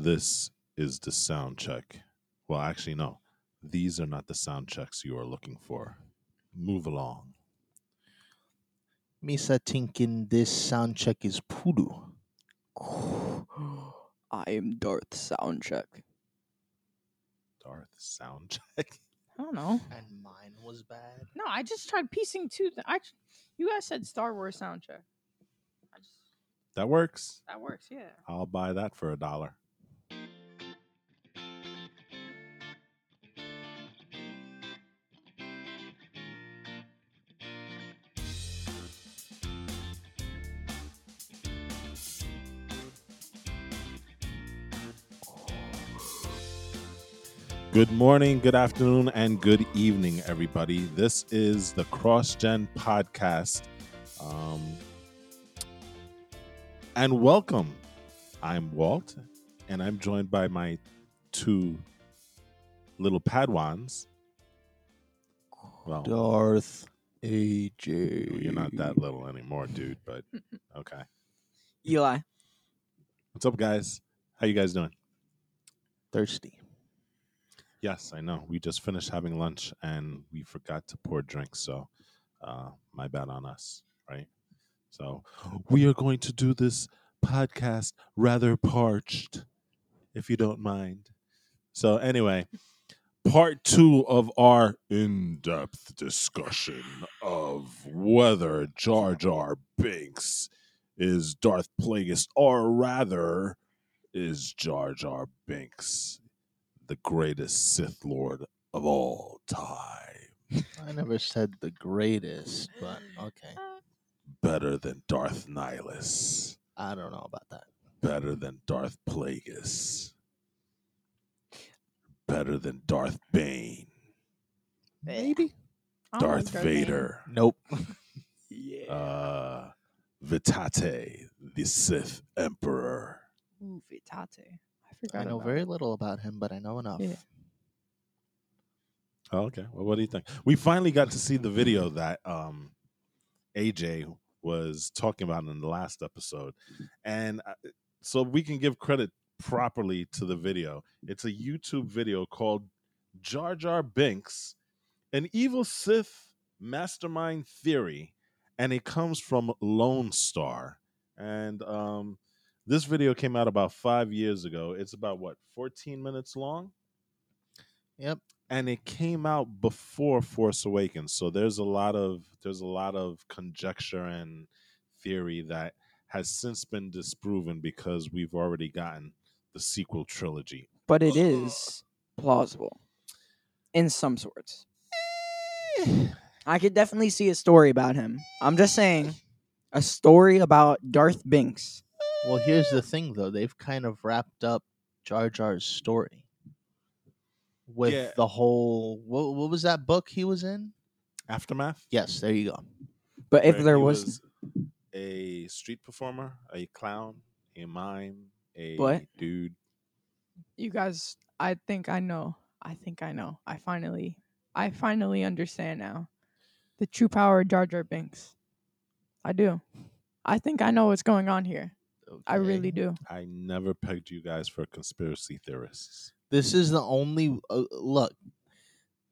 This is the sound check. Well, actually, no. These are not the sound checks you are looking for. Move along. Misa tinkin this sound check is poodoo. I am Darth Soundcheck. Darth sound check. I don't know. And mine was bad. No, I just tried piecing two. Th- I, you guys said Star Wars soundcheck. I just That works. that works. Yeah. I'll buy that for a dollar. Good morning, good afternoon, and good evening, everybody. This is the CrossGen Podcast. Um, and welcome. I'm Walt, and I'm joined by my two little Padawans. Well, Darth AJ. you're not that little anymore, dude, but okay. Eli. What's up, guys? How you guys doing? thirsty. Yes, I know. We just finished having lunch and we forgot to pour drinks, so uh, my bad on us, right? So we are going to do this podcast rather parched, if you don't mind. So anyway, part two of our in-depth discussion of whether Jar Jar Binks is Darth Plagueis, or rather, is Jar Jar Binks the greatest Sith Lord of all time. I never said the greatest, but okay. Better than Darth Nihilus. I don't know about that. Better than Darth Plagueis. Better than Darth Bane. Maybe. I don't like Darth Darth Bane. Vader. Nope. Yeah. Uh, Vitate, the Sith Emperor. Ooh, Vitate. I I know about very little about him, but I know enough. Yeah. Oh, okay. Well, what do you think? We finally got to see the video that um, AJ was talking about in the last episode, and uh, so we can give credit properly to the video. It's a YouTube video called Jar Jar Binks, an evil Sith mastermind theory, and it comes from Lone Star. And um, this video came out about five years ago. It's about what, 14 minutes long? Yep. and it came out before Force Awakens. So there's a lot of there's a lot of conjecture and theory that has since been disproven because we've already gotten the sequel trilogy. But it uh-huh. is plausible in some sorts. Eh. I could definitely see a story about him. I'm just saying, a story about Darth Binks. Well, here's the thing, though. They've kind of wrapped up Jar Jar's story with Yeah. the whole. What, what was that book he was in? Aftermath. Yes, there you go. But if where there he was, a street performer, a clown, a mime, a What? dude. you guys, I think I know. I think I know. I finally, I finally understand now, the true power of Jar Jar Binks. I do. I think I know what's going on here. I really do. I never pegged you guys for conspiracy theorists. This is the only uh, look.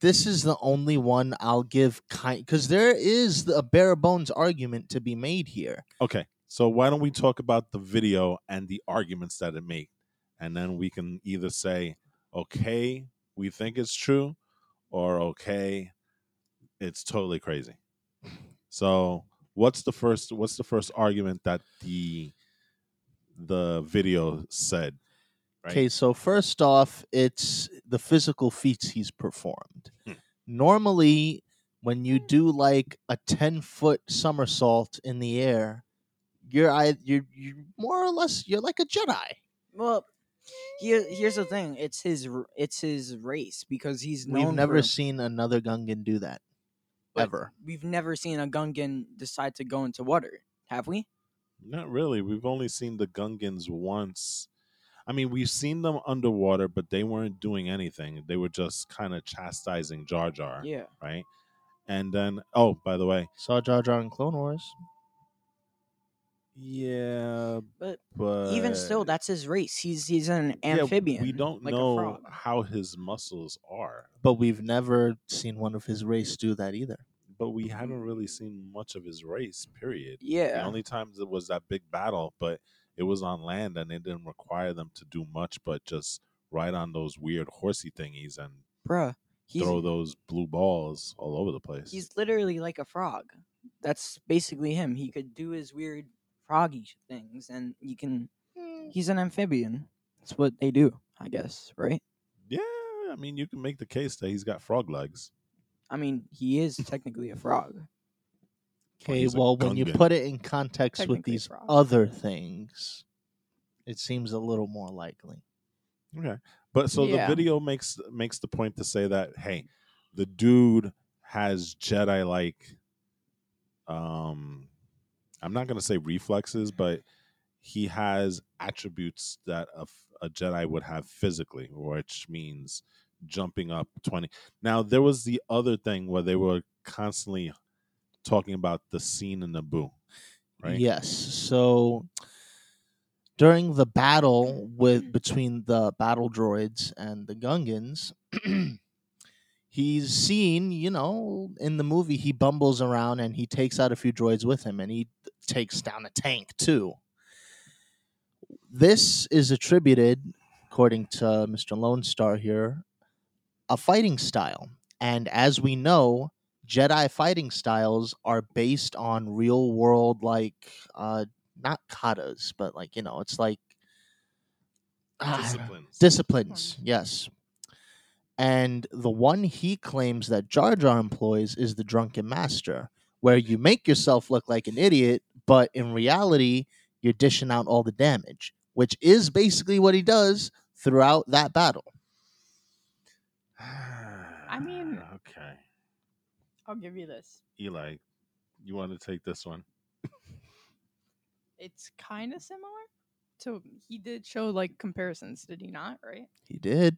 This is the only one I'll give kind because there is a bare bones argument to be made here. Okay, so why don't we talk about the video and the arguments that it made, and then we can either say, okay, we think it's true, or okay, it's totally crazy. So, what's the first? What's the first argument that the the video said? Right. Okay, so first off, it's the physical feats he's performed. Hmm. Normally, when you do like a ten foot somersault in the air, you're I you're, you're more or less you're like a Jedi. Well, here, here's the thing. It's his. It's his race because he's known. We've never for, seen another Gungan do that ever. We've never seen a Gungan decide to go into water, have we? Not really. We've only seen the Gungans once. I mean, we've seen them underwater, but they weren't doing anything. They were just kind of chastising Jar Jar, Yeah. right? And then, oh, by the way, Saw Jar Jar in Clone Wars. Yeah, But but even still, that's his race. He's he's an Yeah, amphibian. we don't like know how his muscles are, But we've never seen one of his race do that either. But we mm-hmm. haven't really seen much of his race. Period. Yeah. The only times it was that big battle, but it was on land and it didn't require them to do much, but just ride on those weird horsey thingies and bruh. Throw those blue balls all over the place. he's literally like a frog. That's basically him. He could do his weird froggy things, and you can. Hmm. He's an amphibian. That's what they do, I guess, right? yeah, I mean, you can make the case that he's got frog legs. I mean, he is technically a frog. Okay, he's a well, when you Gungan. put it in context with Technically these frog. other things, it seems a little more likely. Okay. But so Yeah. the video makes makes the point to say that hey, the dude has Jedi like um I'm not going to say reflexes, but he has attributes that a, f- a Jedi would have physically, which means jumping up 20. Now, there was the other thing where they were constantly talking about the scene in Naboo, right? Yes. So during the battle with between the battle droids and the Gungans, he's seen, you know, in the movie he bumbles around and he takes out a few droids with him and he takes down a tank too. This is attributed, according to Mr. Lone Star here, a fighting style. And as we know, Jedi fighting styles are based on real world, like uh, not katas, but like you know, it's like ah, Disciplines. disciplines. Yes, and the one he claims that Jar Jar employs is the drunken master, where you make yourself look like an idiot, but in reality, you're dishing out all the damage, which is basically what he does throughout that battle. I mean- okay. I'll give you this. Eli, you want to take this one? It's kind of similar. So he did show like comparisons, did he not? Right. He did.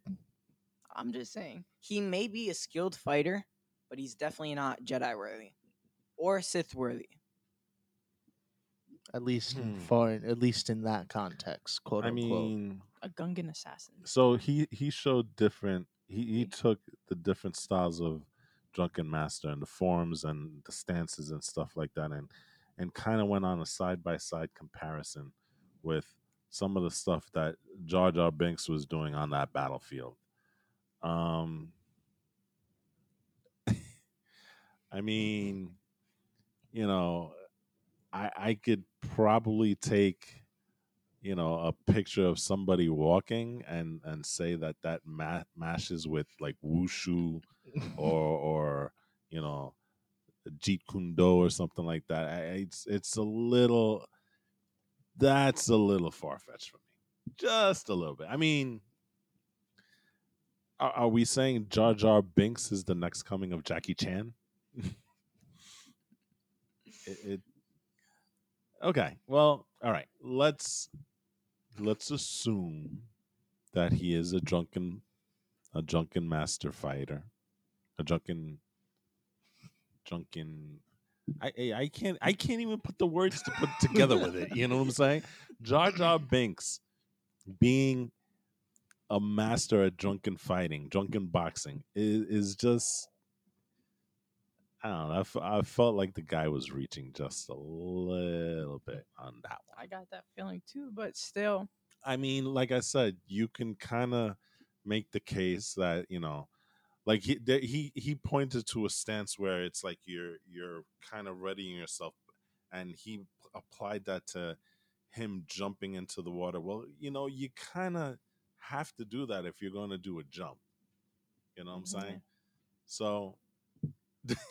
I'm just saying. He may be a skilled fighter, but he's definitely not Jedi worthy or Sith worthy. At least in Hmm. for at least in that context, quote I unquote. mean, A Gungan assassin. so he he showed different. He he took the different styles of drunken master and the forms and the stances and stuff like that, and and kind of went on a side by side comparison with some of the stuff that Jar Jar Binks was doing on that battlefield. Um, I mean, you know, I I could probably take you know a picture of somebody walking and and say that that ma- mashes with like wushu or or you know jeet kune do or something like that I, it's it's a little that's a little far-fetched for me just a little bit. I mean are, are we saying jar jar binks is the next coming of jackie chan? It, it okay well all right let's let's assume that he is a drunken a drunken master fighter a drunken drunken I, I can't I can't even put the words to put together with it. You know what I'm saying? Jar Jar Binks being a master at drunken fighting, drunken boxing is, is just I don't know. I, f- I felt like the guy was reaching just a little bit on that one. I got that feeling too, but still, I mean, like I said, you can kind of make the case that you know, like he there, he he pointed to a stance where it's like you're you're kind of readying yourself, and he applied that to him jumping into the water. Well, you know, you kind of have to do that if you're going to do a jump. You know what I'm Mhm. saying? So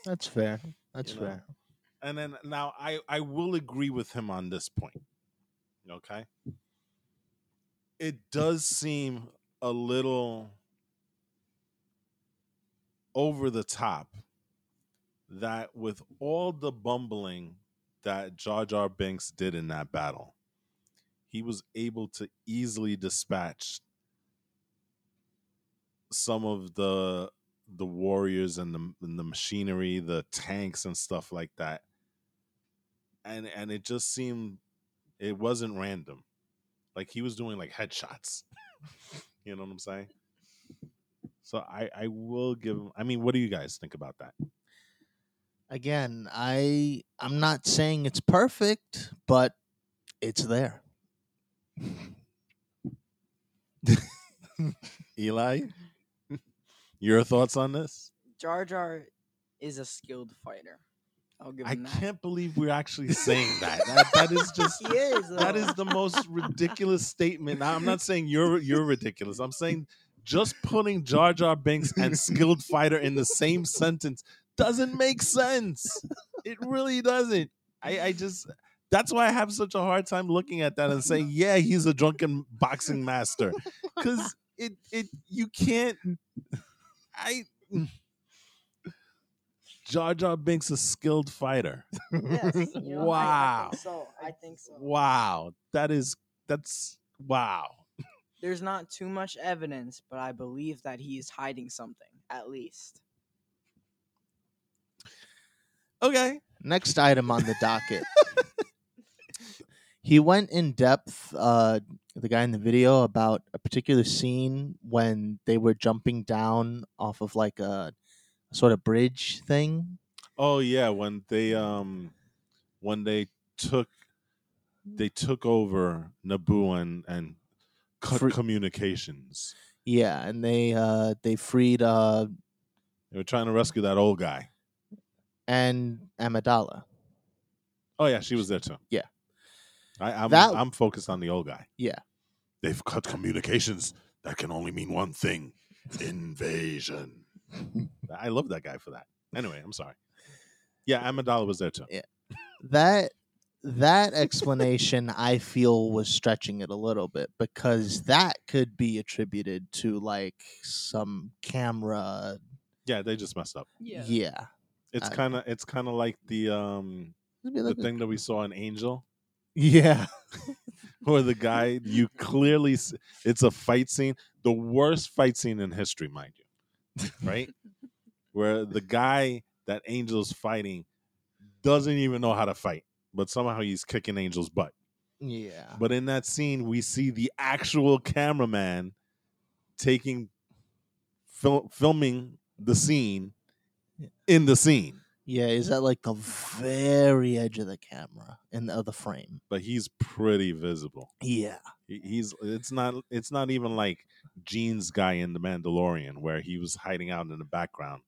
That's fair. That's You know? fair. and then now I I will agree with him on this point. Okay? It does seem a little over the top that with all the bumbling that Jar Jar Binks did in that battle, he was able to easily dispatch some of the the warriors and the and the machinery, the tanks and stuff like that. And and it just seemed it wasn't random. Like he was doing like headshots. you know what I'm saying? So I I will give him. I mean, what do you guys think about that? Again, I I'm not saying it's perfect, but it's there. Eli, your thoughts on this? Jar Jar is a skilled fighter. I'll give I him that. can't believe we're actually saying that. That that is just He is. that though. is the most ridiculous statement. I'm not saying you're you're ridiculous. I'm saying just putting Jar Jar Binks and skilled fighter in the same sentence doesn't make sense. It really doesn't. I, I just that's why I have such a hard time looking at that and saying, yeah, he's a drunken boxing master. Cause it it you can't I Jar Jar Binks a skilled fighter. Yes, you know, I- I, Wow. so. I think so. Wow. That is that's wow. There's not too much evidence, but I believe that he is hiding something, at least. Okay. Next item on the docket. he went in depth, uh, the guy in the video, about a particular scene when they were jumping down off of like a sort of bridge thing. Oh yeah, when they um when they took they took over Naboo and and cut Free- communications. Yeah, and they uh, they freed uh, They were trying to rescue that old guy. and Amidala. Oh yeah, she was there too. Yeah. I, I'm I'm focused on the old guy. Yeah. They've cut communications. That can only mean one thing: invasion. I love that guy for that. Anyway, I'm sorry. Yeah, Amidala was there too. Yeah. that that explanation I feel was stretching it a little bit because that could be attributed to like some camera. Yeah, they just messed up. Yeah. Yeah, It's kind of it's kind of like the um It'd the like a- thing that we saw in Angel. Yeah, where the guy you clearly s- it's a fight scene the worst fight scene in history mind you right? Where the guy that angel's fighting doesn't even know how to fight but somehow he's kicking angel's butt. Yeah. but in that scene we see the actual cameraman taking fil- filming the scene in the scene Yeah, is that like the very edge of the camera in the other frame? but he's pretty visible Yeah, He- he's it's not it's not even like jeans guy in the Mandalorian where he was hiding out in the background,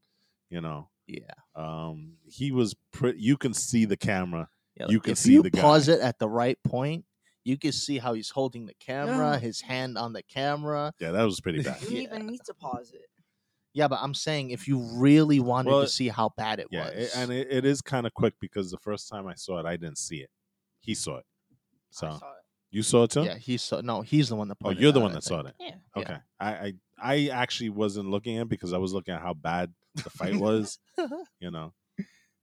you know. yeah. Um he was pretty you can see the camera. yeah You can if see you the guy. pause it at the right point, you can see how he's holding the camera, Yeah. his hand on the camera. Yeah, that was pretty bad. You don't Yeah. even need to pause it. Yeah, but I'm saying if you really wanted Well, to see how bad it yeah, was, it- and it, it is kind of quick because the first time I saw it I didn't see it. He saw it. I So saw it. you saw it too? yeah, he saw. No, he's the one that. Oh, you're the out, one that saw it. Yeah. Yeah. Okay. I, I I actually wasn't looking at it because I was looking at how bad the fight was. you know.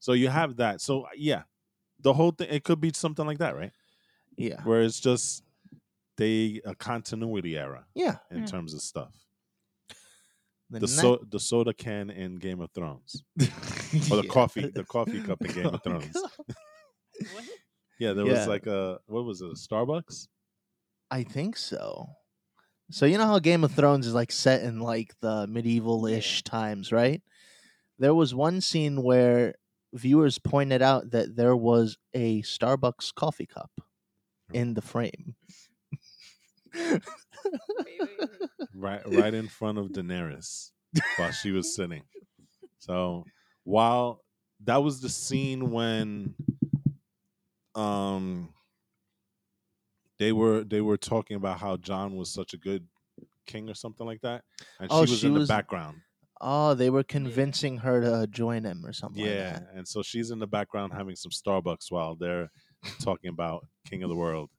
So you have that. So uh, yeah, the whole thing it could be something like that, right? Yeah, Where it's just they a continuity error yeah. in Yeah. terms of stuff. The, The so the soda can in Game of Thrones. Or the Yeah. coffee the coffee cup in Game of Thrones. What? Yeah, there Yeah. was like a what was it, a Starbucks? I think so. So you know how Game of Thrones is like set in like the medieval-ish times, right? There was one scene where viewers pointed out that there was a Starbucks coffee cup in the oh. frame. Right right in front of Daenerys while she was sitting. So while that was the scene when um they were they were talking about how Jon was such a good king or something like that. And Oh, she was she in was- the background. Oh, they were convincing her to join him or something. like Yeah. that. And so she's in the background having some Starbucks while they're talking about King of the World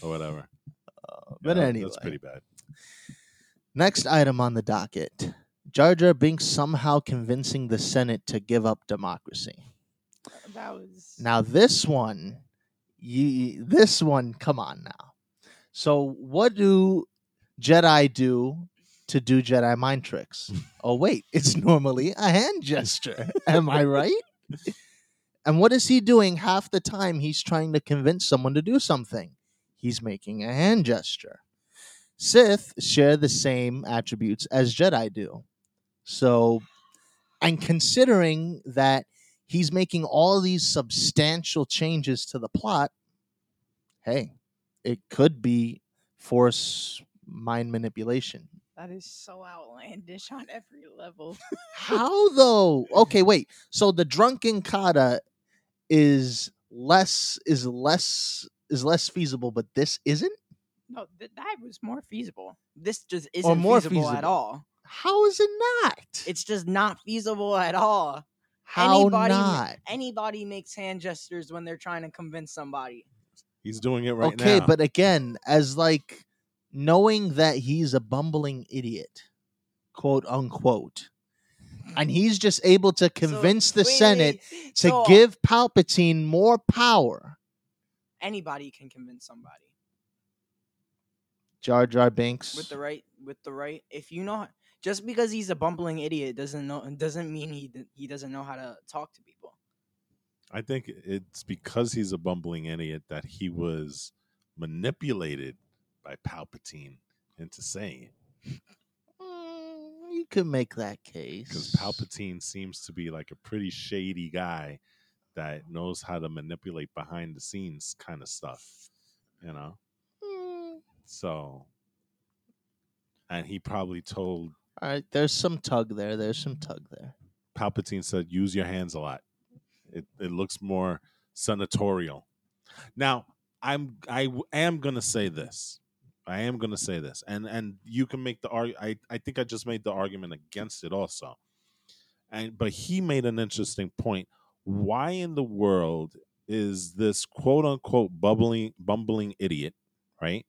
or whatever. Uh, but Yeah, anyway, That's pretty bad. Next item on the docket: Jar Jar Binks somehow convincing the Senate to give up democracy. That was Now this one, you this one, come on now. So what do Jedi do to do Jedi mind tricks? oh wait, it's normally a hand gesture. Am I right? And what is he doing half the time he's trying to convince someone to do something? he's making a hand gesture. Sith share the same attributes as Jedi do. So, and considering that he's making all these substantial changes to the plot, hey, it could be force mind manipulation. That is so outlandish on every level. How though? Okay, wait. So the drunken kata is less is less is less feasible, but this isn't. No, th- that was more feasible. This just isn't more feasible, at feasible. all. How is it not? It's just not feasible at all. How anybody, not? Anybody makes hand gestures when they're trying to convince somebody. He's doing it right now. okay, now. but again, as like knowing that he's a bumbling idiot, quote unquote, and he's just able to convince the wait, wait, Senate wait. to So, give Palpatine more power. anybody can convince somebody Jar Jar Binks. with the right with the right. If you know, just because he's a bumbling idiot doesn't know doesn't mean he he doesn't know how to talk to people. I think it's because he's a bumbling idiot that he was manipulated by Palpatine into saying it. Mm, you could make that case. Because Palpatine seems to be like a pretty shady guy that knows how to manipulate behind the scenes kind of stuff, you know? So, and he probably told all right, there's some tug there. There's some tug there. Palpatine said, "Use your hands a lot. It it looks more senatorial." Now, I'm I am gonna say this. I am gonna say this, and and you can make the arg. I I think I just made the argument against it also, and but he made an interesting point. Why in the world is this quote unquote bubbling bumbling idiot, right?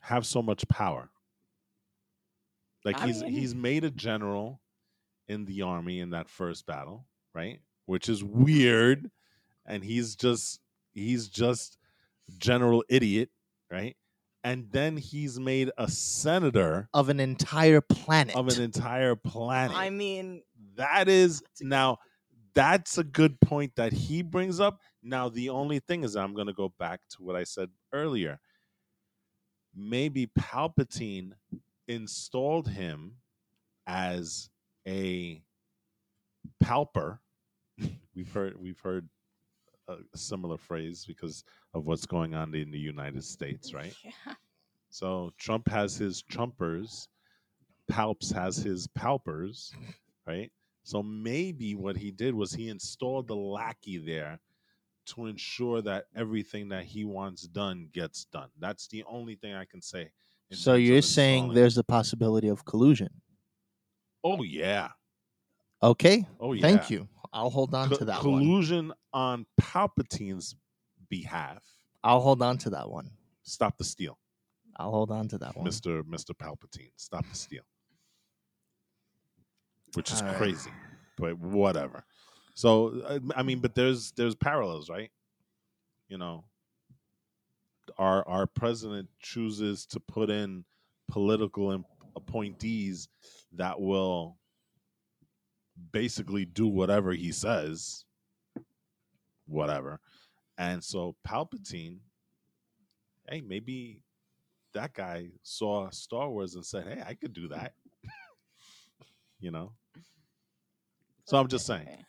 Have so much power. Like I he's mean- he's made a general in the army in that first battle, right? Which is weird, and he's just he's just general idiot, right? And then he's made a senator Of an entire planet. of an entire planet. I mean, that is That's a good now that's a good point that he brings up. Now the only thing is I'm going to go back to what I said earlier. Maybe Palpatine installed him as a palper. we've heard we've heard a similar phrase because of what's going on in the United States, right? Yeah. So Trump has his Trumpers, Palps has his Palpers, right? So maybe what he did was he installed the lackey there to ensure that everything that he wants done gets done. That's the only thing I can say. so you're saying there's a possibility of collusion. Oh yeah. Okay. Oh yeah. Thank you. I'll hold on Co- to that one. collusion on Palpatine's behalf. I'll hold on to that one. Stop the steal. I'll hold on to that one. Mr. Mr. Palpatine. Stop the steal. Which is All right. crazy, but whatever. So uh, I mean, but there's there's parallels, right? You know, our our president chooses to put in political appointees that will basically do whatever he says, whatever. And so Palpatine, hey, maybe that guy saw Star Wars and said, "Hey, I could do that." you know. So I'm just saying Okay.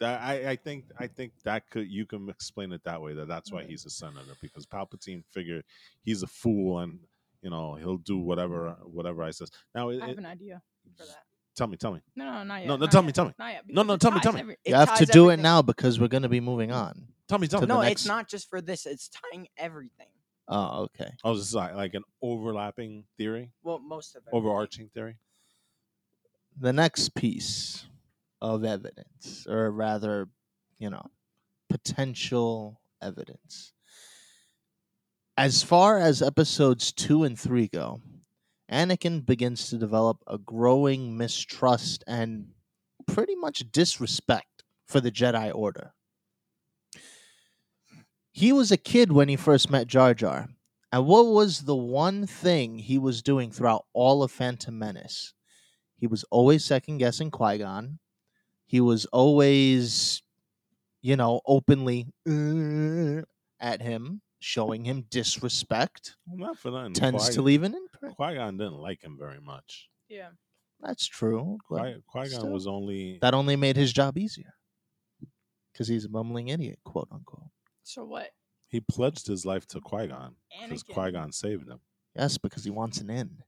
I, I think I think that could you can explain it that way that that's why Right. he's a senator because Palpatine figured he's a fool and you know he'll do whatever whatever I says. Now, it, I have it- an idea for that. tell me, tell me. No, no, not yet. No, no, not tell me, tell me. Not yet. No, no, tell me, tell me. every- you have to ties do it now because we're going to be moving on. Tell me, tell me. No, next- it's not just for this. It's tying everything. Oh, okay. Oh, this is like, like an overlapping theory, Well, most of it. overarching theory. The next piece of evidence, or rather, you know, potential evidence. As far as episodes two and three go, Anakin begins to develop a growing mistrust and pretty much disrespect for the Jedi Order. He was a kid when he first met Jar Jar. And what was the one thing he was doing throughout all of Phantom Menace? He was always second guessing Qui Gon. He was always, you know, openly "Uh," at him. showing him disrespect Well, not for nothing. tends Qui- to leave an imprint. Qui Gon didn't like him very much. Yeah. That's true. but Qui Gon still. was only that only made his job easier because he's a bumbling idiot, quote unquote. So what? he pledged his life to Qui Gon because Anakin. Qui Gon saved him. Yes, because he wants an end.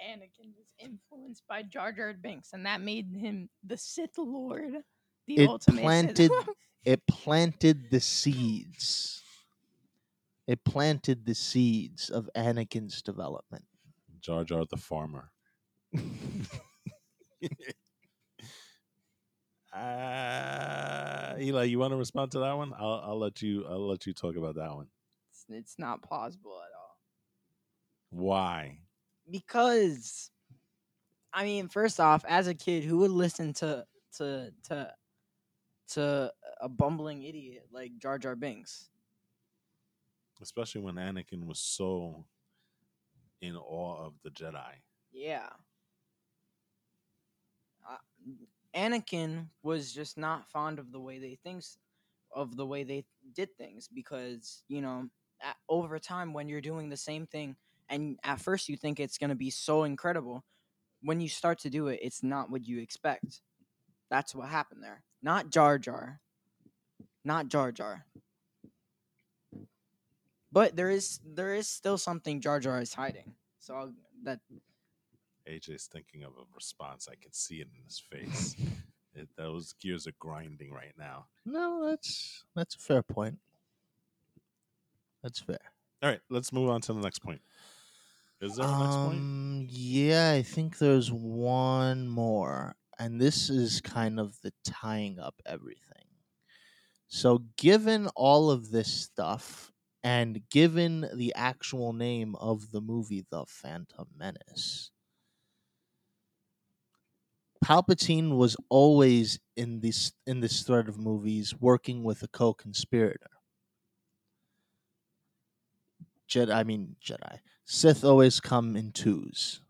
Anakin was influenced by Jar Jar Binks, and that made him the Sith Lord, the It ultimate Sith. planted it planted the seeds. It planted the seeds of Anakin's development. Jar Jar the farmer. uh, Eli, you want to respond to that one? I'll, I'll let you. I'll let you talk about that one. it's, it's not plausible at all. Why? because I mean, first off, as a kid, who would listen to to to to a bumbling idiot like Jar Jar Binks? Especially when Anakin was so in awe of the Jedi. Yeah. Uh, Anakin was just not fond of the way they thinks of the way they did things because you know a over time when you're doing the same thing and at first you think it's going to be so incredible when you start to do it it's not what you expect that's what happened there not jar jar not jar jar but there is there is still something jar jar is hiding so I'll, that AJ's thinking of a response. I can see it in his face. it, those gears are grinding right now. No, that's that's a fair point. That's fair. All right, let's move on to the next point. Is there a next point? Um, yeah, I think there's one more, and this is kind of the tying up everything. So, given all of this stuff, and given the actual name of the movie, The Phantom Menace, Palpatine was always in this in this thread of movies working with a co-conspirator. Jedi, I mean Jedi. Sith always come in twos.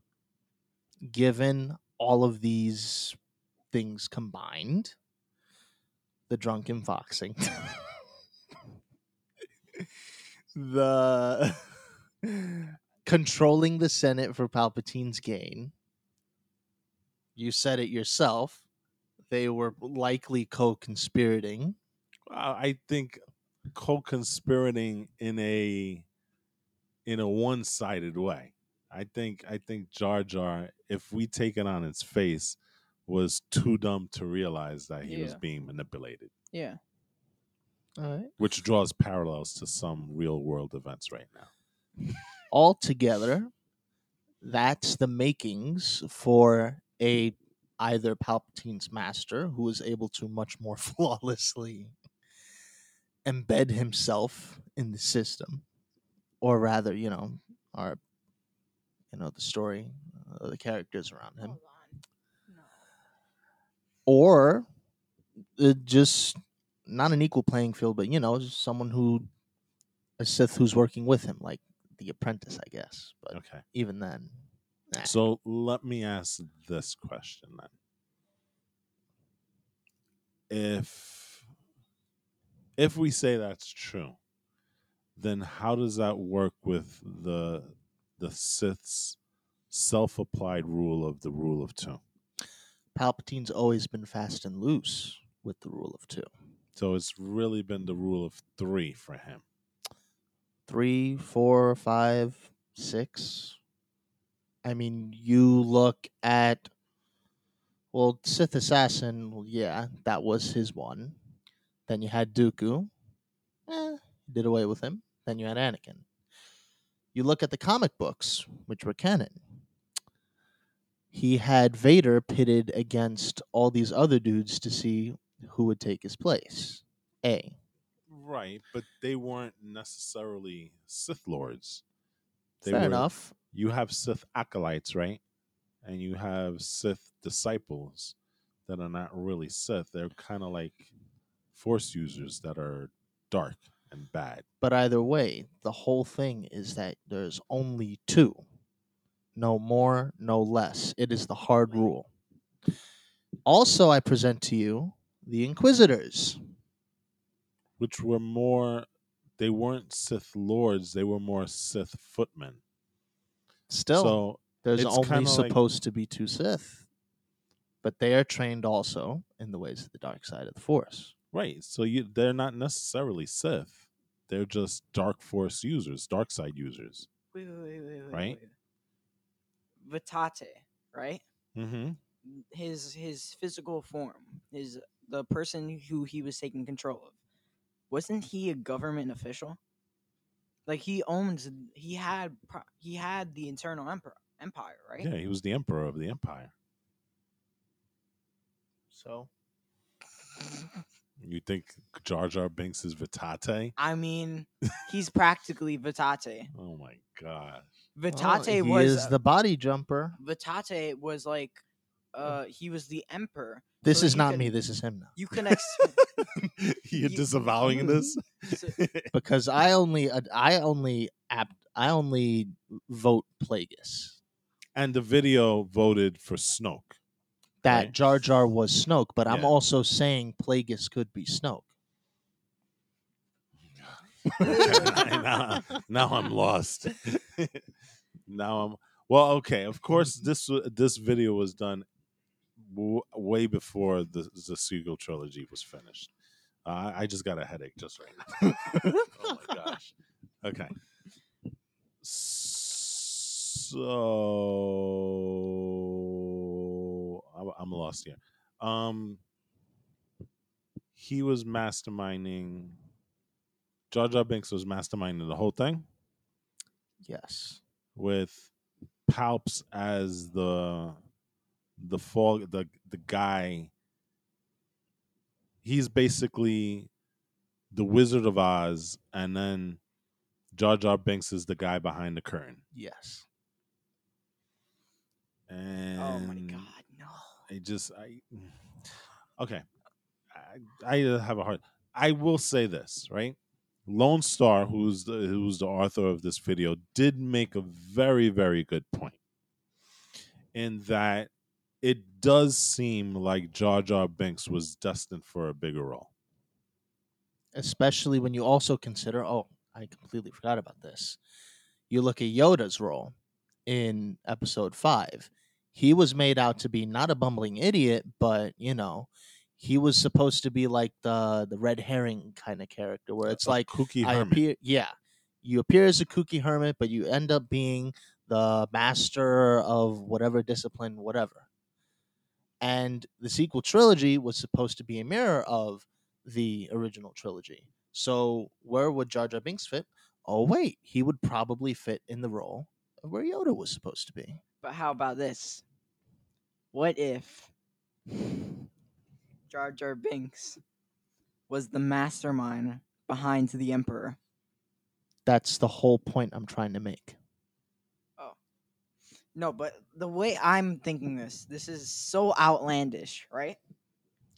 Given all of these things combined, the drunken foxing, the controlling the Senate for Palpatine's gain. You said it yourself. They were likely co-conspirating. Uh, I think co-conspirating in a in a one-sided way. I think I think Jar Jar, if we take it on its face, was too dumb to realize that he was being manipulated, yeah All right. which draws parallels to some real-world events right now. altogether that's the makings for a either palpatine's master who is able to much more flawlessly embed himself in the system or rather you know our you know the story uh, the characters around him No. or uh, just not an equal playing field but you know someone who a sith who's working with him like the apprentice i guess but Okay. even then nah. So let me ask this question then. If if we say that's true, then how does that work with the the Sith's self-applied rule of the rule of two? Palpatine's always been fast and loose with the rule of two. So it's really been the rule of three for him. Three, four, five, six. I mean, you look at well, Sith Assassin, well, yeah, that was his one. Then you had Dooku. Eh, did away with him. Then you had Anakin. You look at the comic books, which were canon. He had Vader pitted against all these other dudes to see who would take his place. A. Right, but they weren't necessarily Sith lords. They Fair were- enough. you have Sith acolytes, right? And you have Sith disciples that are not really Sith. They're kind of like Force users that are dark and bad. But either way, the whole thing is that there's only two. No more, no less. It is the hard rule. Also, I present to you the Inquisitors. which were more they weren't Sith lords; they were more Sith footmen. Still, so there's only kinda like- supposed to be two Sith, but they are trained also in the ways of the dark side of the Force. Right, so you they're not necessarily Sith; they're just dark Force users, dark side users. Wait, wait, wait, wait, wait. Right? wait. Vitate, right? Mm-hmm. His his physical form, his the person who he was taking control of. Wasn't he a government official? Like he owns, he had, he had the internal emperor empire, right? Yeah, he was the emperor of the empire. So You think Jar Jar Binks is Vitate? I mean, he's practically Vitate. Oh my god! Vitate he was is the body jumper. Vitate was like, uh, he was the emperor. This So is not can- me. This is him now. You can ex- You're You- disavowing this? So- Because I only, uh, I only, apt, I only vote Plagueis. and the video voted for Snoke. That Right. Jar Jar was Snoke, but I'm also saying Plagueis could be Snoke. now, now I'm lost. now I'm well. Okay, of course this this video was done w- way before the the sequel trilogy was finished. Uh, I just got a headache just right now. oh my gosh. Okay. So I'm- lost here. Um, he was masterminding. Jar Jar Binks was masterminding the whole thing Yes. with Palps as the the fall the the guy. He's basically the Wizard of Oz, and then Jar Jar Binks is the guy behind the curtain. Yes. And oh my god, no. I just I okay. I, I have a hard. I will say this right. Lone Star, who's the who's the author of this video, did make a very very good point. In that, it does seem like Jar Jar Binks was destined for a bigger role. Especially when you also consider, oh, I completely forgot about this. You look at Yoda's role in episode five. He was made out to be not a bumbling idiot, but you know, he was supposed to be like the the red herring kind of character, where it's A like kooky I hermit. appear, yeah, you appear as a kooky hermit, but you end up being the master of whatever discipline, whatever. And the sequel trilogy was supposed to be a mirror of the original trilogy. So where would Jar Jar Binks fit? Oh wait, he would probably fit in the role of where Yoda was supposed to be. But how about this? What if Jar Jar Binks was the mastermind behind the Emperor? That's the whole point I'm trying to make. Oh. No, but the way I'm thinking this, this is so outlandish, right?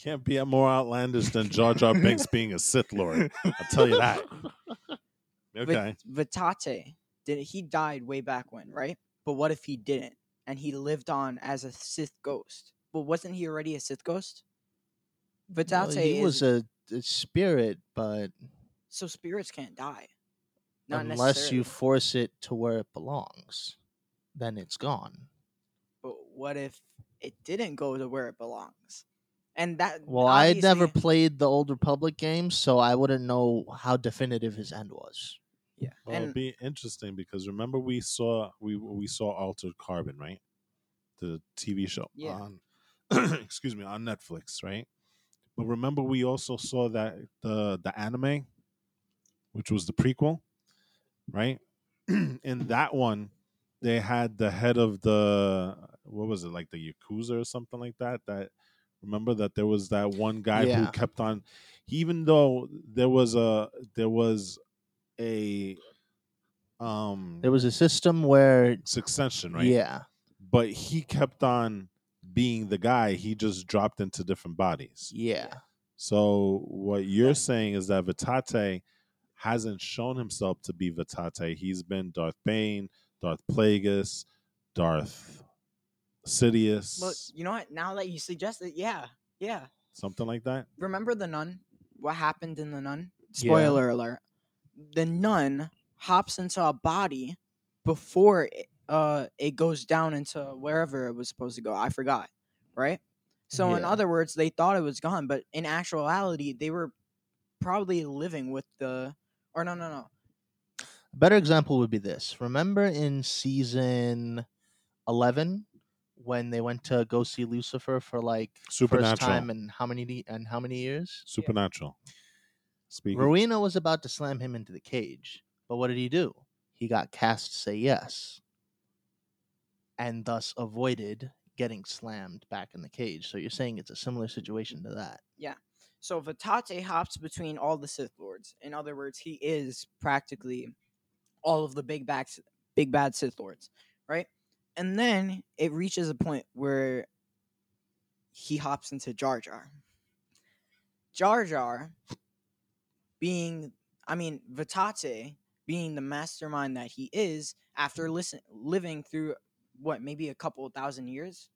Can't be more outlandish than Jar Jar Binks being a Sith Lord. I'll tell you that. Okay. Vit- Vitate did he died way back when, right? But what if he didn't and he lived on as a Sith ghost? But wasn't he already a Sith ghost? Vitate Well, he was a, a spirit, but so spirits can't die. Not unless you force it to where it belongs, then it's gone. But what if it didn't go to where it belongs? And that Well, I never played the Old Republic games, so I wouldn't know how definitive his end was. Yeah. Well, it'll be interesting because remember we saw we we saw Altered Carbon, right? The TV show Yeah. on excuse me on Netflix, right? But remember we also saw that the the anime, which was the prequel, right? In that one, they had the head of the what was it like the yakuza or something like that. That remember that there was that one guy who kept on, even though there was a there was a um There was a system where, succession, right? yeah, But he kept on being the guy. He just dropped into different bodies. yeah, So what you're saying is that Vitate hasn't shown himself to be Vitate. He's been Darth Bane, Darth Plagueis, Darth Sidious, Look, you know what? Now that you suggest it, yeah, yeah. something like that. Remember the nun? What happened in the nun? Yeah. Spoiler alert. The nun hops into a body before it, uh it goes down into wherever it was supposed to go. I forgot, right? So in other words, they thought it was gone, but in actuality, they were probably living with the or no no no A better example would be this. Remember in season 11 when they went to go see Lucifer for like first Supernatural. time in how many and how many years? Supernatural. Speaking. Rowena was about to slam him into the cage, but what did he do? He got Cas to say yes, and thus avoided getting slammed back in the cage. So you're saying it's a similar situation to that? Yeah. So Vitate hops between all the Sith Lords. In other words, he is practically all of the big backs, big bad Sith Lords, right? And then it reaches a point where he hops into Jar Jar. Jar Jar being, I mean, Vitate being the mastermind that he is after mm-hmm. listen, living through what maybe a couple thousand years,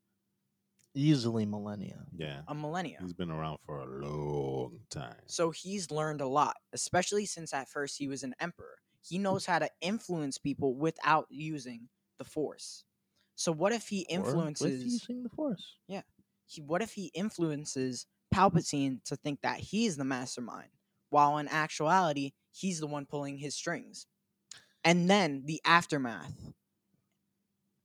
Easily millennia. yeah. a millennia. He's been around for a long time. So he's learned a lot, especially since at first he was an emperor. He mm. knows how to influence people without using the force. So what if he Or with influences using the force. he, what if he influences Palpatine to think that he's the mastermind, while in actuality he's the one pulling his strings. And then the aftermath.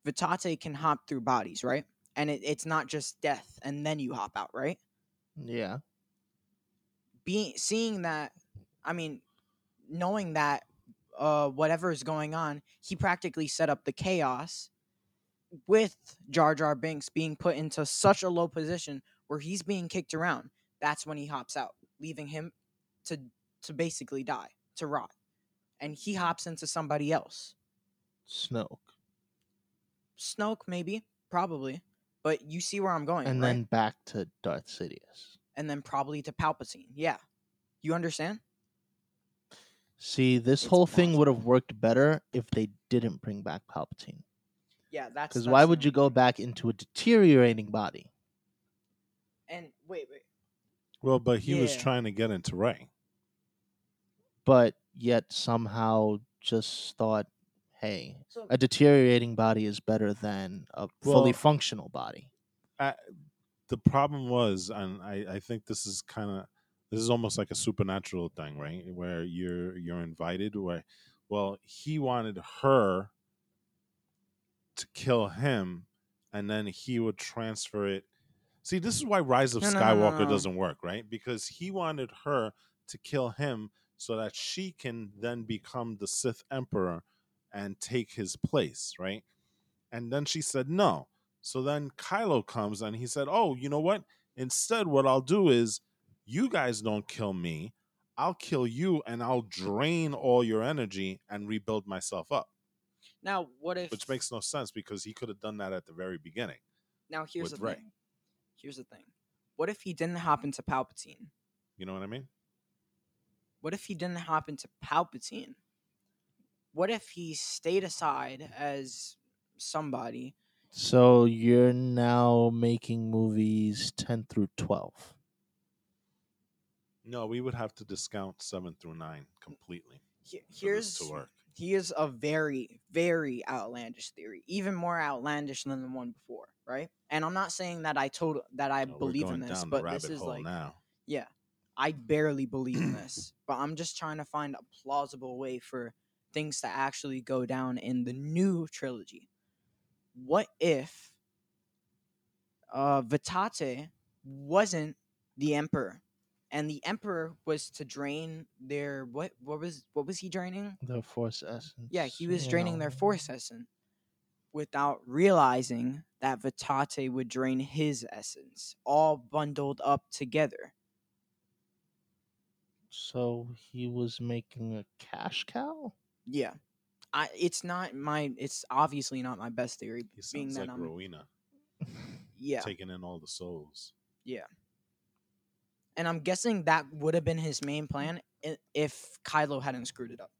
Vitate can hop through bodies, right? And it, it's not just death and then you hop out, right? Yeah. being seeing that i mean knowing that uh whatever is going on he practically set up the chaos with jar jar binks being put into such a low position where he's being kicked around that's when he hops out leaving him to to basically die to rot and he hops into somebody else Snoke. snoke maybe probably but you see where i'm going And right? then back to Darth Sidious. and then probably to palpatine yeah you understand See, this It's whole thing would have worked better if they didn't bring back Palpatine. yeah that's Because why would you go back into a deteriorating body? And wait, wait. Well, but he was trying to get into Rey. But yet somehow just thought, hey, So a deteriorating body is better than a fully functional body. the problem was, and I, I think this is kind of this is almost like a supernatural thing, right? Where you're you're invited. Where, well, he wanted her to kill him, and then he would transfer it. See, this is why Rise of No, no, no, no, Skywalker no. doesn't work, right? Because he wanted her to kill him so that she can then become the Sith Emperor and take his place, right? And then she said no. So then Kylo comes and he said, "Oh, you know what? Instead, what I'll do is, you guys don't kill me. I'll kill you, and I'll drain all your energy and rebuild myself up." now, what if? Which makes no sense because he could have done that at the very beginning. now here's the Rey. thing. Here's the thing. What if he didn't hop into Palpatine? You know what I mean? What if he didn't hop into Palpatine? What if he stayed aside as somebody? So you're now making movies 10 through 12. No, we would have to discount seven through nine completely. He- Here's to work. here's a very very outlandish theory, even more outlandish than the one before, right? And I'm not saying that I told that I we're believe in this, but this is like now. Yeah. I barely believe in this, but I'm just trying to find a plausible way for things to actually go down in the new trilogy. What if uh Vitate wasn't the emperor and the emperor was to drain their what what was what was he draining? The force essence. Yeah, he was draining their force essence without realizing that Vitate would drain his essence, all bundled up together. So he was making a cash cow? Yeah. I it's not my it's obviously not my best theory He being sounds that like I'm Rowena yeah. taking in all the souls. Yeah, and I'm guessing that would have been his main plan if Kylo hadn't screwed it up.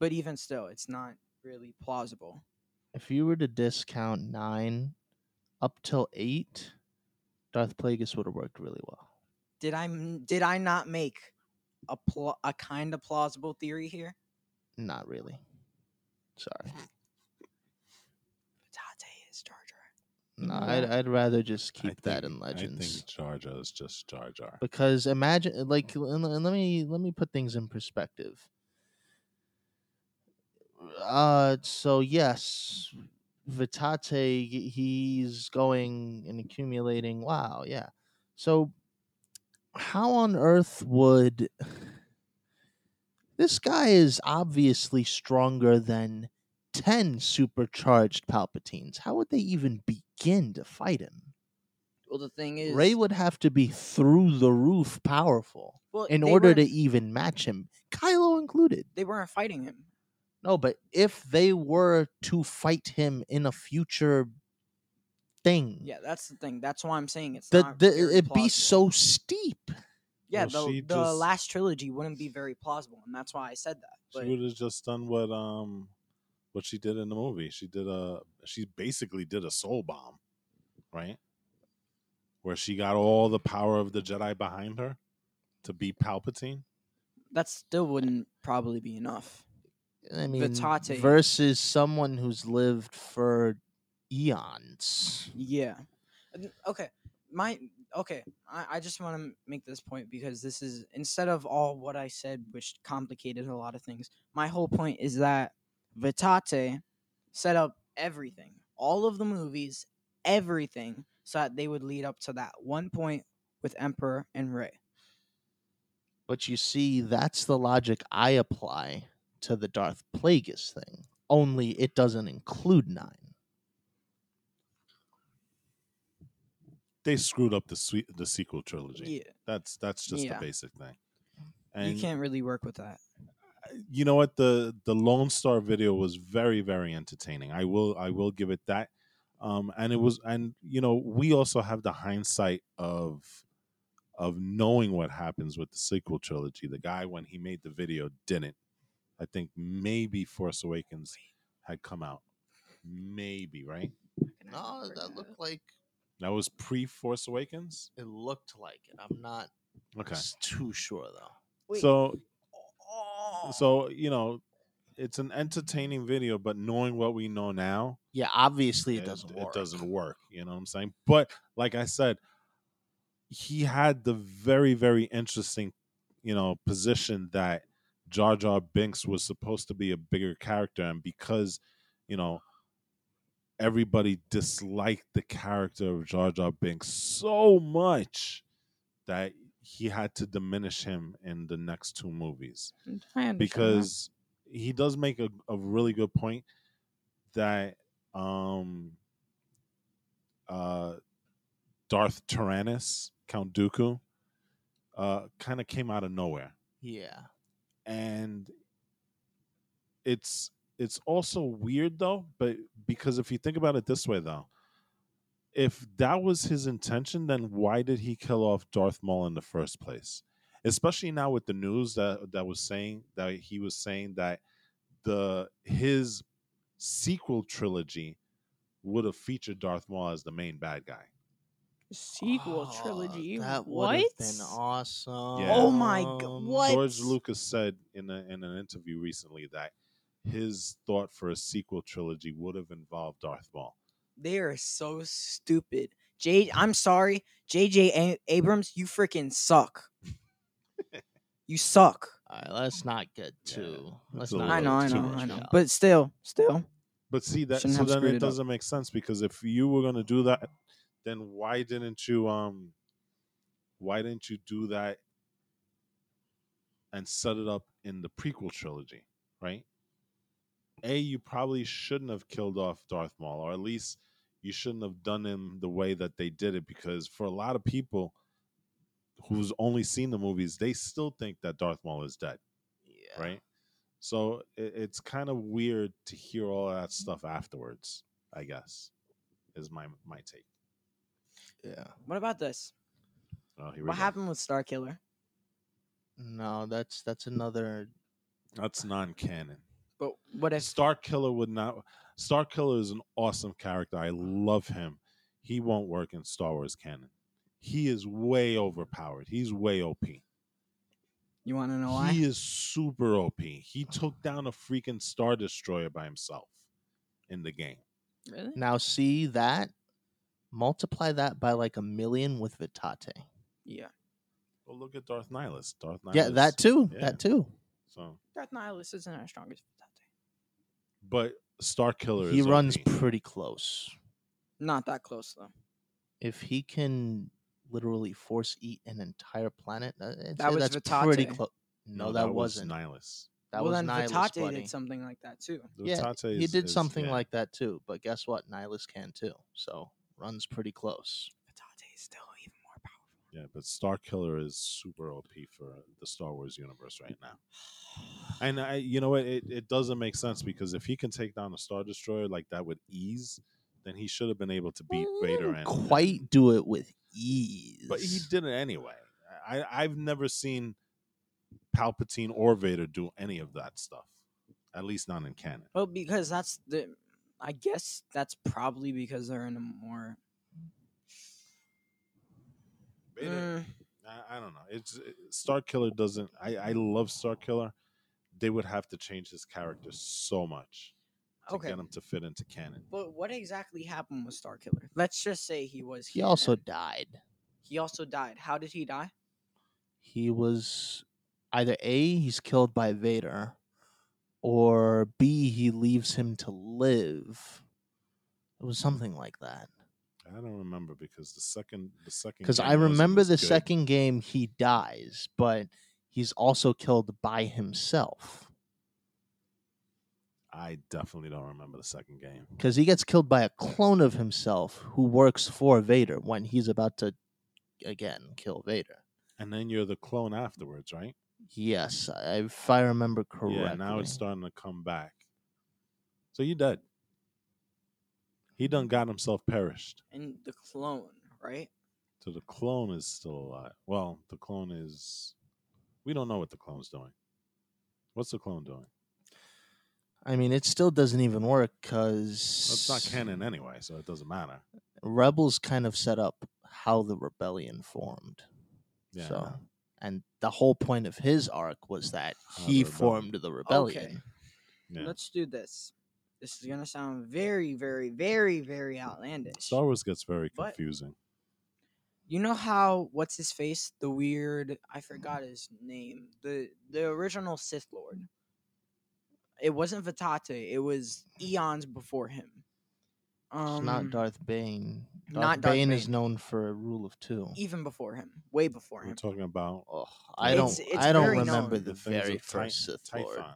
But even still, it's not really plausible. If you were to discount 9 up till 8, Darth Plagueis would have worked really well. Did I m- did I not make a pl- a kind of plausible theory here? Not really. Sorry. Tate is Jar Jar. No, Yeah. I'd, I'd rather just I keep that think- in legends. I think Jar Jar is just Jar Jar. because imagine like and and let me let me put things in perspective uh so yes vitate he's going and accumulating wow yeah so how on earth would this guy is obviously stronger than 10 supercharged palpatines how would they even begin to fight him Well, the thing is, Rey would have to be through the roof powerful well, in order to even match him, Kylo included. they weren't fighting him. No, but if they were to fight him in a future thing, Yeah, that's the thing. That's why I'm saying it's the, not. the, very it'd be so steep. Yeah, Well, the the just- last trilogy wouldn't be very plausible, and that's why I said that. She would have just done what um what she did in the movie. She did a she basically did a soul bomb, right? Where she got all the power of the Jedi behind her to beat Palpatine. that still wouldn't probably be enough. I mean, Vitate. versus someone who's lived for eons. Yeah. Okay. My okay. I, I just want to make this point because this is instead of all what I said, which complicated a lot of things. My whole point is that Vitate set up everything, all of the movies, everything, so that they would lead up to that one point with Emperor and Rey. But you see, that's the logic I apply to the Darth Plagueis thing. Only it doesn't include nine. They screwed up the sweet the sequel trilogy. Yeah, That's that's just Yeah. the basic thing. And you can't really work with that. you know what the the Lone Star video was very very entertaining. I will I will give it that. Um, and it was and you know we also have the hindsight of of knowing what happens with the sequel trilogy. The guy when he made the video didn't. I think maybe Force Awakens had come out. Maybe right. No, that looked like That was pre Force Awakens. it looked like it. I'm not Okay. s- too sure though. Wait. So Oh. so you know it's an entertaining video, but knowing what we know now, Yeah, obviously it doesn't it, work. doesn't work. You know what I'm saying? But like I said, he had the very, very interesting, you know, position that Jar Jar Binks was supposed to be a bigger character, and because, you know, everybody disliked the character of Jar Jar Binks so much that he had to diminish him in the next two movies I understand that. because he does make a, a really good point that um uh Darth Tyrannus, Count Dooku, uh kind of came out of nowhere. Yeah. And it's it's also weird though, but because if you think about it this way though, if that was his intention, then why did he kill off Darth Maul in the first place? Especially now with the news that that was saying that he was saying that the his sequel trilogy would have featured Darth Maul as the main bad guy. sequel Oh, trilogy. That would what? have been awesome. Yeah. Oh my god! what? George Lucas said in a, in an interview recently that his thought for a sequel trilogy would have involved Darth Maul. They are so stupid. J. I'm sorry, J.J. A- Abrams, you freaking suck. you suck. All right, let's not get Yeah, too. that's let's not I know, I know, I know. out. But still, still, But see that Shouldn't so then it it doesn't make sense because if you were gonna do that, then why didn't you um why didn't you do that and set it up in the prequel trilogy, right? A, you probably shouldn't have killed off Darth Maul, or at least you shouldn't have done him the way that they did it, because for a lot of people who's only seen the movies, they still think that Darth Maul is dead yeah. right? So it, it's kind of weird to hear all that stuff afterwards. I guess is my my take. Yeah. what about this? Oh, here we What go. happened with Star Killer? No, that's that's another. That's non-canon. But what if Star Killer would not. Star Killer is an awesome character. I love him. He won't work in Star Wars canon. He is way overpowered. He's way OP. You want to know why? He is super OP. He took down a freaking Star Destroyer by himself in the game. Really? Now see that multiply that by like a million with Vitate. yeah. Well, look at Darth Nihilus. Darth Nihilus. Yeah, that too. yeah. That too. So, Darth Nihilus isn't our strong as Vitate. But Star Killer. He is runs OP. pretty close. Not that close though. If he can literally force eat an entire planet, uh, That was that's pretty close. No, No, that, was wasn't. Nihilus. That well, was then Nihilus, Vitate buddy. did something like that too. Yeah, Vitate he did is- something yeah. like that too. But guess what? Nihilus can too. So runs pretty close. Vitate is still even more powerful. Yeah, but Star Killer is super OP for the Star Wars universe right now. And I, you know what? It, it doesn't make sense because if he can take down a Star Destroyer like that with ease, then he should have been able to beat he Vader. didn't And quite do it with ease. but he did it anyway. I, I've never seen Palpatine or Vader do any of that stuff. At least not in canon. Well, because that's the. I guess that's probably because they're in a more. Vader, Mm, I, I don't know. It's it, Star Killer doesn't. I I love Star Killer. They would have to change his character so much to okay, get him to fit into canon. but what exactly happened with Star Killer? Let's just say he was. He here also died. he also died. How did he die? He was either A, he's killed by Vader, or B, he leaves him to live. It was something like that. I don't remember because the second the second Because I remember the good. second game he dies, but he's also killed by himself. I definitely don't remember the second game. Because he gets killed by a clone of himself who works for Vader when he's about to again kill Vader. And then you're the clone afterwards, right? Yes, I- if I remember correctly. Yeah, now it's starting to come back. So you're dead. He done got himself perished. And the clone, right? So the clone is still alive. Well, the clone is. We don't know what the clone's doing. What's the clone doing? I mean, it still doesn't even work because It's not canon anyway, so it doesn't matter. Rebels kind of set up how the rebellion formed. Yeah. So, and the whole point of his arc was that How he the formed the rebellion. Yeah. Let's do this. This is gonna sound very, very, very, very outlandish. Star Wars gets very But- confusing. You know how what's his face? The weird I forgot his name. The the original Sith Lord. It wasn't Vitate, it was eons before him. Um it's not Darth Bane. Darth not Darth Bane, is known for a rule of two. even before him. Way before him. We're talking about Oh, I don't. it's I don't remember known. the things very of Ti- first Sith Lord. Typhon,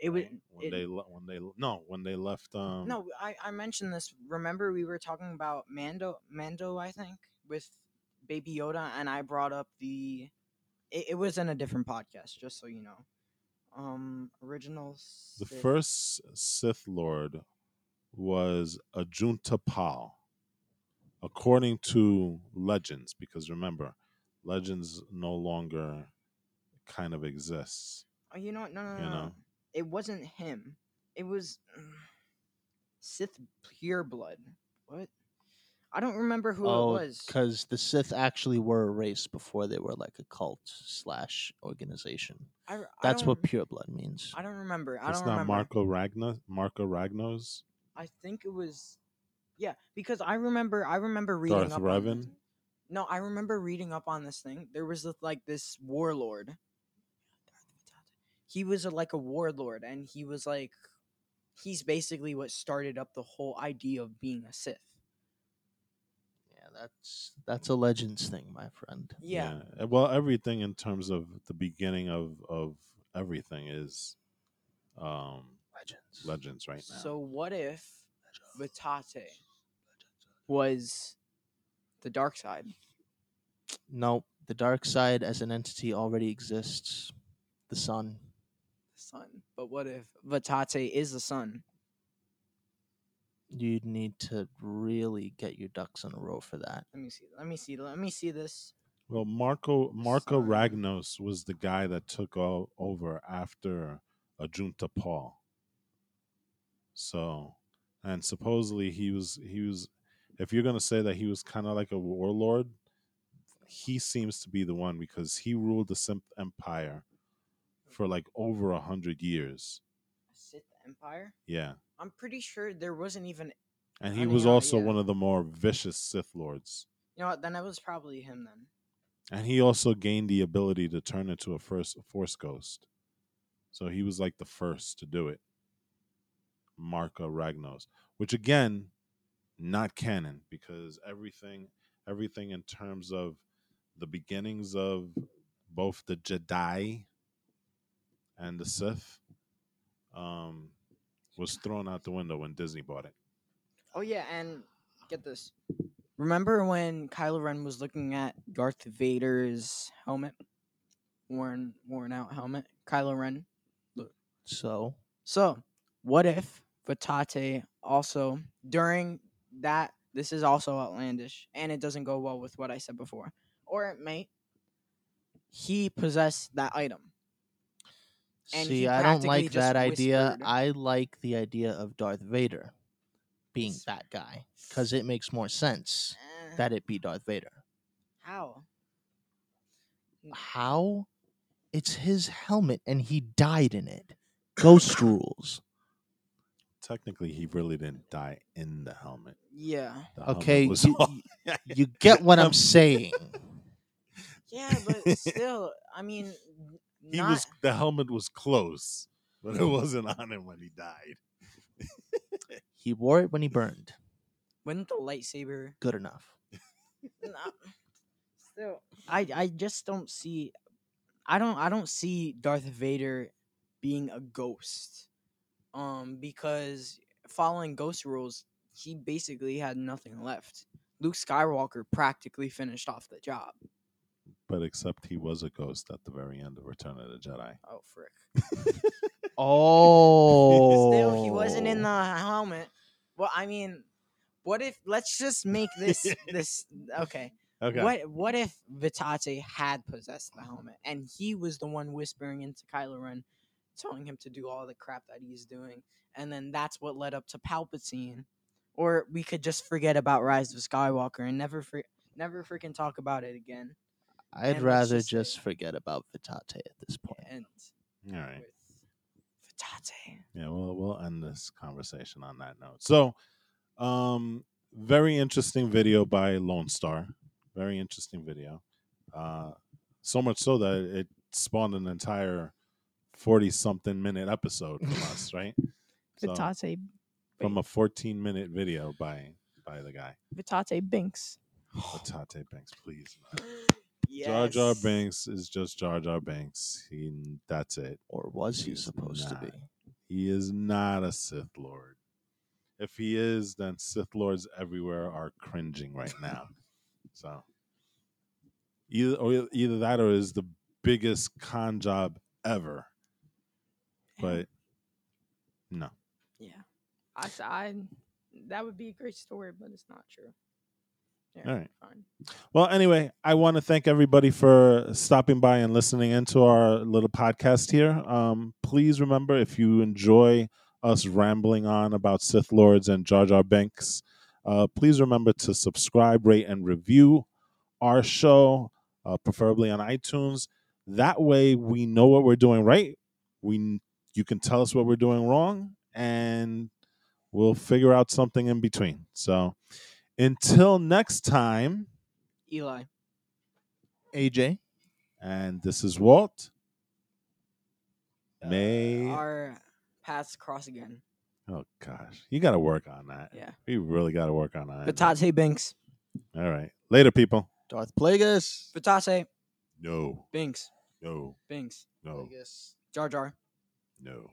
It was when it- they when they no when they left um No, I, I mentioned this. Remember we were talking about Mando Mando, I think, with Baby Yoda, and I brought up the it, it was in a different podcast, just so you know. Um original the Sith- first Sith Lord was Ajunta Pall, according to legends. Because remember, legends no longer kind of exists. Oh, you know what? No, no, no, you no. Know. It wasn't him. It was mm, Sith Pureblood. What? I don't remember who oh, it was. because the Sith actually were a race before they were like a cult slash organization. I, I That's what don't- pure blood means. I don't remember. I It's don't not remember. Marka Ragna Marka Ragnos. I think it was yeah, because I remember I remember reading Darth up Revan? this. No, I remember reading up on this thing. There was this, like this warlord. He was a, like a warlord and he was like he's basically what started up the whole idea of being a Sith. Yeah, that's that's a legends thing, my friend. Yeah. Uh, Well, everything in terms of the beginning of of everything is um Legends. legends right now. So what if Vitate was the dark side? Nope. The dark side as an entity already exists. The sun. The sun. But what if Vatate is the son? You'd need to really get your ducks in a row for that. Let me see. Let me see. Let me see this. Well, Marka Marka Sun. Ragnos was the guy that took o- over after Ajunta Pall. So, and supposedly he was he was if you're going to say that he was kind of like a warlord, he seems to be the one because he ruled the Simp Empire for like over a hundred years. Sith Empire. Yeah, I'm pretty sure there wasn't even. and he was also yeah. one of the more vicious Sith lords. You know what? Then it was probably him then. And he also gained the ability to turn into a first force ghost. So he was like the first to do it. Marka Ragnos, which again, not canon because everything everything in terms of the beginnings of both the Jedi and the Sith um was thrown out the window when Disney bought it. Oh yeah, and get this. Remember when Kylo Ren was looking at Darth Vader's helmet, worn worn out helmet? Kylo Ren. So So, what if Vatate also during that? This is also outlandish, and it doesn't go well with what I said before, or it may. He possessed that item. And see, I don't like just that idea. whispered. I like the idea of Darth Vader being that guy because it makes more sense Eh, that it be Darth Vader. how? How? It's his helmet and he died in it. Ghost rules. Technically, he really didn't die in the helmet. Yeah. The helmet Okay, was you- all- You get what I'm saying. Yeah, but still, I mean, n- he not, was the helmet was close, but it wasn't on him when he died. He wore it when he burned. wouldn't the lightsaber Good enough. no, still I I just don't see I don't I don't see Darth Vader being a ghost. Um because following ghost rules, he basically had nothing left. Luke Skywalker practically finished off the job. But except he was a ghost at the very end of Return of the Jedi. Oh frick. Oh. Still he wasn't in the oh. helmet. Well, I mean, what if let's just make this this okay. Okay. What what if Vitate had possessed the helmet and he was the one whispering into Kylo Ren, telling him to do all the crap that he's doing, and then that's what led up to Palpatine, or we could just forget about Rise of Skywalker and never fr- never freaking talk about it again. I'd rather just just forget about Vitate at this point. And All right. Vitate, Yeah, we'll we'll end this conversation on that note. So, um, very interesting video by Lone Star. Very interesting video. Uh, so much so that it spawned an entire forty something minute episode from us, right? So, Vitate from a fourteen minute video by by the guy. Vitate Binks. Vitate Banks, please. Jar Jar Banks is just Jar Jar Banks. He that's it. Or was he He's supposed to be? He is not a Sith Lord. If he is, then Sith Lords everywhere are cringing right now. so either or either that or is the biggest con job ever. But no. Yeah, I, s- I- that would be a great story, but it's not true. Yeah, All right. fine. Well, anyway, I want to thank everybody for stopping by and listening into our little podcast here. Um, please remember if you enjoy us rambling on about Sith Lords and Jar Jar Banks, uh, please remember to subscribe, rate, and review our show, uh, preferably on iTunes. That way, we know what we're doing right. We you can tell us what we're doing wrong, and we'll figure out something in between. So, until next time. Eli. AJ. And this is Walt. uh, May our paths cross again. oh gosh, you got to work on that. Yeah. You really got to work on that. Vitate Binks. All right, later, people. Darth Plagueis. No, Binks. no, Binks. no, Jar Jar. no.